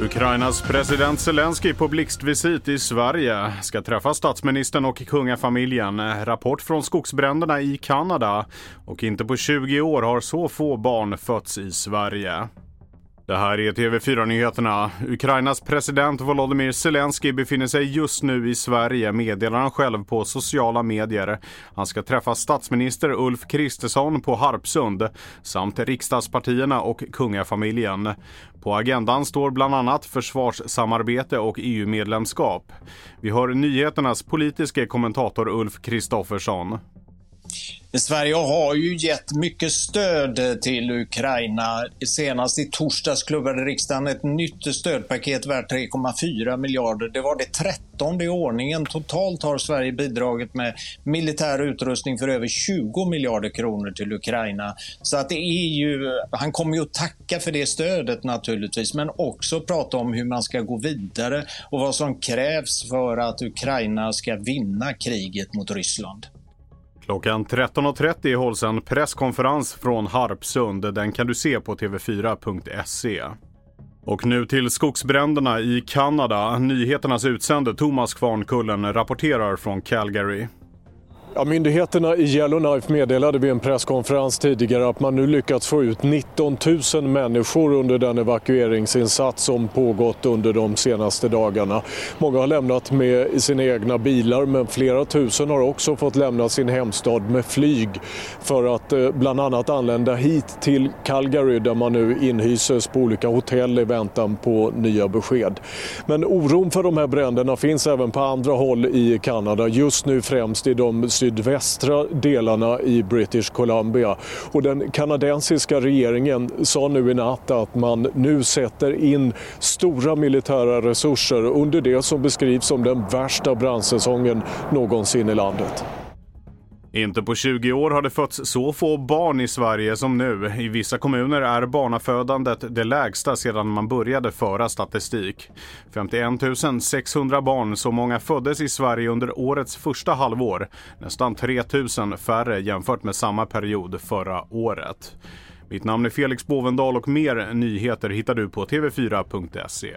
Ukrainas president Zelensky på blixtvisit i Sverige ska träffa statsministern och kungafamiljen. Rapport från skogsbränderna i Kanada. Och inte på 20 år har så få barn fötts i Sverige. Det här är TV4-nyheterna. Ukrainas president Volodymyr Zelensky befinner sig just nu i Sverige, meddelar han själv på sociala medier. Han ska träffa statsminister Ulf Kristersson på Harpsund samt riksdagspartierna och kungafamiljen. På agendan står bland annat försvarssamarbete och EU-medlemskap. Vi hör nyheternas politiska kommentator Ulf Kristoffersson. Sverige har ju gett mycket stöd till Ukraina. Senast i torsdags klubbade riksdagen ett nytt stödpaket värt 3,4 miljarder. Det var det trettonde i ordningen. Totalt har Sverige bidragit med militär utrustning för över 20 miljarder kronor till Ukraina. Så att det är ju, han kommer ju att tacka för det stödet naturligtvis, men också prata om hur man ska gå vidare och vad som krävs för att Ukraina ska vinna kriget mot Ryssland. Klockan 13.30 hålls en presskonferens från Harpsund. Den kan du se på tv4.se. Och nu till skogsbränderna i Kanada. Nyheternas utsände Thomas Kvarnkullen rapporterar från Calgary. Ja, myndigheterna i Yellowknife meddelade vid en presskonferens tidigare att man nu lyckats få ut 19 000 människor under den evakueringsinsats som pågått under de senaste dagarna. Många har lämnat med sina egna bilar men flera tusen har också fått lämna sin hemstad med flyg för att eh, bland annat anlända hit till Calgary där man nu inhyses på olika hotell i väntan på nya besked. Men oron för de här bränderna finns även på andra håll i Kanada, just nu främst i de sydvästra delarna i British Columbia. Och den kanadensiska regeringen sa nu i natt att man nu sätter in stora militära resurser under det som beskrivs som den värsta brandsäsongen någonsin i landet. Inte på 20 år har det fötts så få barn i Sverige som nu. I vissa kommuner är barnafödandet det lägsta sedan man började föra statistik. 51 600 barn, så många föddes i Sverige under årets första halvår. Nästan 3 000 färre jämfört med samma period förra året. Mitt namn är Felix Bovendal och mer nyheter hittar du på tv4.se.